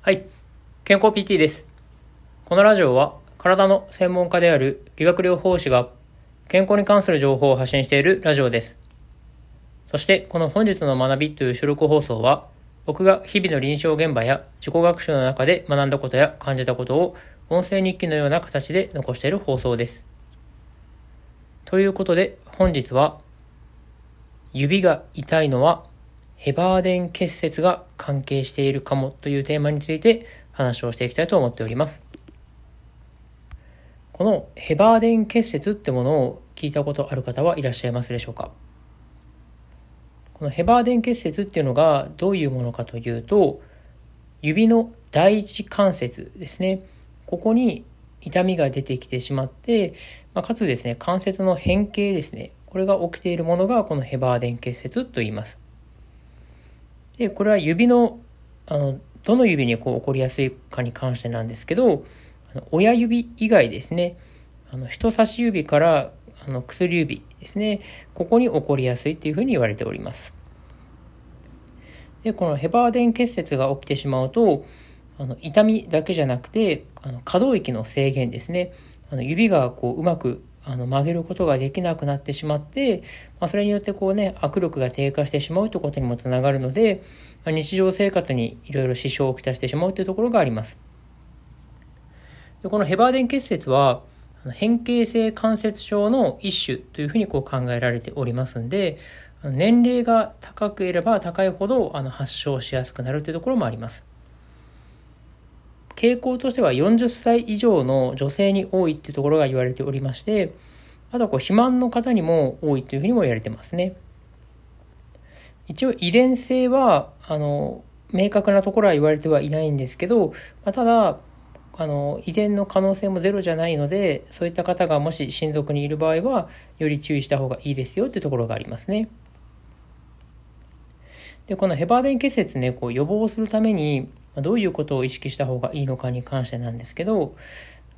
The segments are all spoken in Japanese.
はい。健康 PT です。このラジオは体の専門家である理学療法士が健康に関する情報を発信しているラジオです。そしてこの本日の学びという収録放送は僕が日々の臨床現場や自己学習の中で学んだことや感じたことを音声日記のような形で残している放送です。ということで本日は指が痛いのはヘバーデン結節が関係しているかもというテーマについて話をしていきたいと思っております。このヘバーデン結節ってものを聞いたことある方はいらっしゃいますでしょうか？このヘバーデン結節っていうのがどういうものかというと指の第一関節ですね。ここに痛みが出てきてしまって、まあ、かつですね関節の変形ですね。これが起きているものがこのヘバーデン結節と言います。で、これは指の、あの、どの指にこう起こりやすいかに関してなんですけど、親指以外ですね、あの人差し指からあの薬指ですね、ここに起こりやすいというふうに言われております。で、このヘバーデン結節が起きてしまうと、あの痛みだけじゃなくて、あの可動域の制限ですね、あの指がこううまくあの曲げることができなくなってしまって、まあ、それによってこうね、握力が低下してしまうということにもつながるので、まあ、日常生活にいろいろ支障をきたしてしまうというところがあります。でこのヘバーデン結節は、変形性関節症の一種というふうにこう考えられておりますんで、年齢が高ければ高いほどあの発症しやすくなるというところもあります。傾向としては40歳以上の女性に多いっていうところが言われておりまして、あとはこう肥満の方にも多いというふうにも言われてますね。一応遺伝性は、あの、明確なところは言われてはいないんですけど、まあ、ただ、あの、遺伝の可能性もゼロじゃないので、そういった方がもし親族にいる場合は、より注意した方がいいですよっていうところがありますね。で、このヘバーデン結節ね、こう予防するために、どういうことを意識した方がいいのかに関してなんですけど、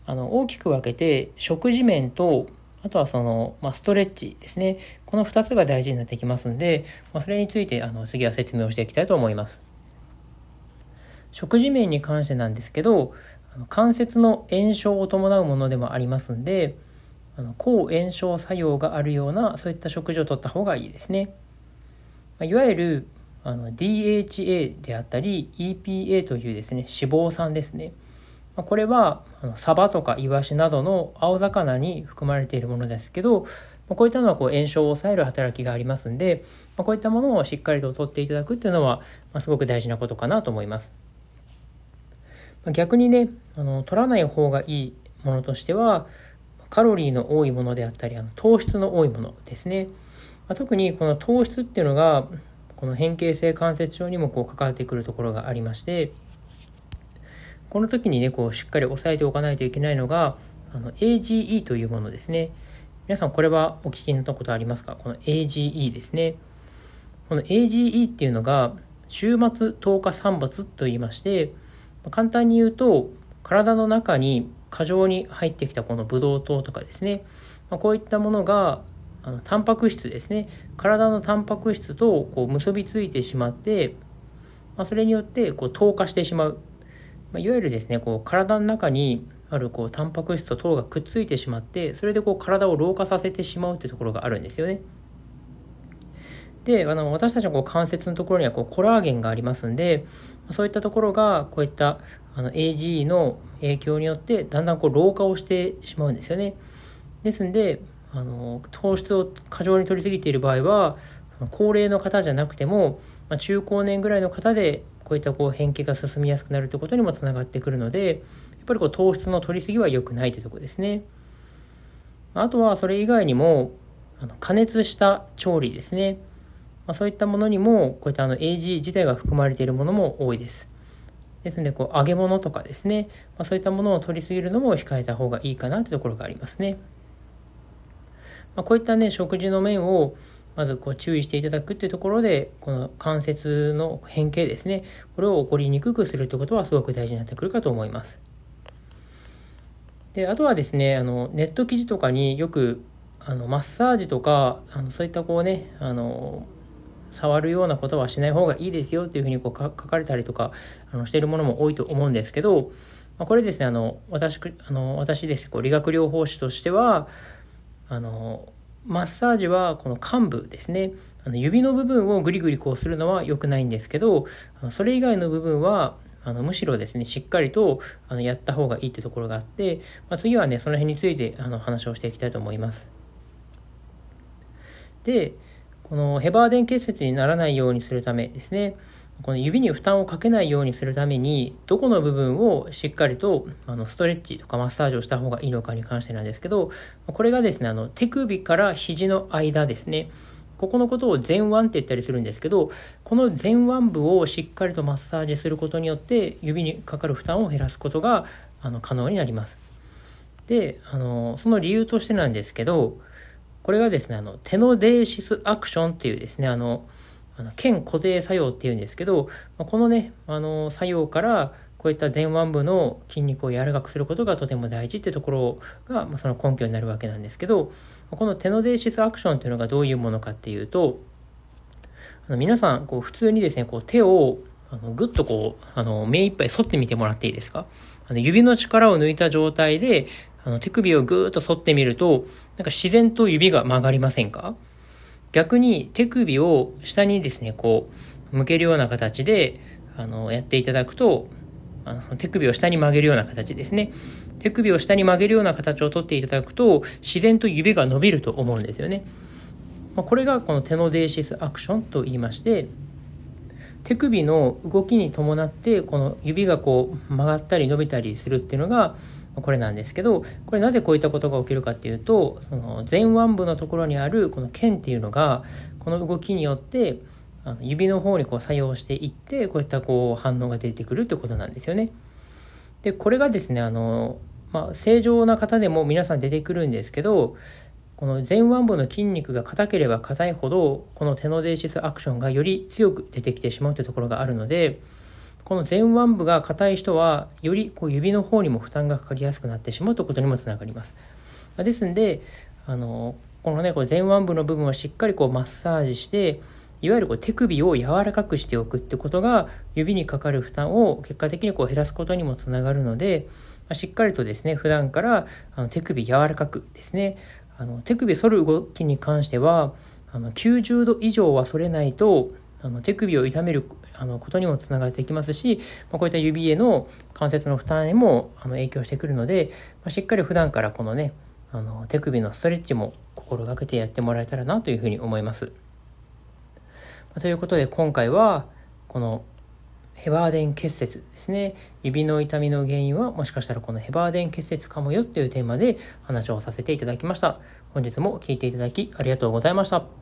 あの、大きく分けて、食事面と、あとはその、まあ、ストレッチですね。この2つが大事になってきますんで、まあ、それについて、あの、次は説明をしていきたいと思います。食事面に関してなんですけど、あの関節の炎症を伴うものでもありますんで、あの抗炎症作用があるような、そういった食事をとった方がいいですね。ま、いわゆる、あの DHA であったり EPA というですね脂肪酸ですね。これはサバとかイワシなどの青魚に含まれているものですけどこういったのはこう炎症を抑える働きがありますんでこういったものをしっかりと取っていただくっていうのはすごく大事なことかなと思います。逆にねあの取らない方がいいものとしてはカロリーの多いものであったりあの糖質の多いものですね。特にこの糖質っていうのがこの変形性関節症にもこう関わってくるところがありましてこの時にねこうしっかり押さえておかないといけないのがあの AGE というものですね。皆さんこれはお聞きになったことありますか？この AGE ですね。この AGE っていうのが終末糖化産物と言いまして簡単に言うと体の中に過剰に入ってきたこのブドウ糖とかですね、まこういったものがあのタンパク質ですね体のタンパク質とこう結びついてしまって、まあ、それによってこう糖化してしまう、まあ、いわゆるですねこう体の中にあるこうタンパク質と糖がくっついてしまってそれでこう体を老化させてしまうってところがあるんですよね。であの私たちのこう関節のところにはこうコラーゲンがありますんでそういったところがこういったあの AGE の影響によってだんだんこう老化をしてしまうんですよね。ですんであの糖質を過剰に取りすぎている場合は高齢の方じゃなくても、まあ、中高年ぐらいの方でこういったこう変形が進みやすくなるということにもつながってくるのでやっぱりこう糖質の取りすぎは良くないというとこですね。あとはそれ以外にもあの加熱した調理ですね、まあ、そういったものにもこういったあの AG 自体が含まれているものも多いです。ですのでこう揚げ物とかですね、まあ、そういったものを取りすぎるのも控えた方がいいかなというところがありますね。まあ、こういったね、食事の面をまずこう注意していただくっていうところで、この関節の変形ですね、これを起こりにくくするということはすごく大事になってくるかと思います。で、あとはですね、あの、ネット記事とかによく、あの、マッサージとか、あのそういったこうね、あの、触るようなことはしない方がいいですよっていうふうにこう書かれたりとかあのしているものも多いと思うんですけど、まあ、これですねあの私あの私ですこう理学療法士としてはあのマッサージはこの患部ですね。あの指の部分をグリグリこうするのは良くないんですけどそれ以外の部分はあのむしろですねしっかりとあのやった方がいいってところがあって、まあ、次はねその辺についてあの話をしていきたいと思います。でこのヘバーデン結節にならないようにするためですね。この指に負担をかけないようにするためにどこの部分をしっかりとあのストレッチとかマッサージをした方がいいのかに関してなんですけどこれがですねあの手首から肘の間ですね。ここのことを前腕って言ったりするんですけどこの前腕部をしっかりとマッサージすることによって指にかかる負担を減らすことがあの可能になります。であのその理由としてなんですけどこれがですねあのテノデーシスアクションっていうですねあのあの腱固定作用っていうんですけどまあこのねあの作用からこういった前腕部の筋肉を柔らかくすることがとても大事ってところが、まあ、その根拠になるわけなんですけどこのテノデーシスアクションっていうのがどういうものかっていうとあの皆さんこう普通にですねこう手をあのぐっとこうあの目いっぱい反ってみてもらっていいですか？あの指の力を抜いた状態であの手首をぐーっと反ってみるとなんか自然と指が曲がりませんか？逆に手首を下にですねこう向けるような形であのやっていただくとあの手首を下に曲げるような形ですね。手首を下に曲げるような形をとっていただくと、自然と指が伸びると思うんですよね。まこれがこのテノデーシスアクションと言いまして、手首の動きに伴って、この指がこう曲がったり伸びたりするっていうのが、これなんですけど、これなぜこういったことが起きるかっていうと、その前腕部のところにあるこの腱っていうのが、この動きによって、あの指の方にこう作用していってこういったこう反応が出てくるってことなんですよね。でこれがですねあの、まあ、正常な方でも皆さん出てくるんですけどこの前腕部の筋肉が硬ければ硬いほどこのテノデーシスアクションがより強く出てきてしまうというところがあるのでこの前腕部が硬い人はよりこう指の方にも負担がかかりやすくなってしまうということにもつながります。ですんであのこのねこう前腕部の部分をしっかりこうマッサージしていわゆるこう手首を柔らかくしておくってことが指にかかる負担を結果的にこう減らすことにもつながるので、ま、しっかりとですね普段からあの手首柔らかくですねあの手首反る動きに関してはあの90度以上は反れないとあの手首を痛めるあのことにもつながっていきますし、まあ、こういった指への関節の負担へもあの影響してくるので、まあ、しっかり普段からこのねあの手首のストレッチも心がけてやってもらえたらなというふうに思います。ということで今回はこのヘバーデン結節ですね。指の痛みの原因はもしかしたらこのヘバーデン結節かもよっていうテーマで話をさせていただきました。本日も聴いていただきありがとうございました。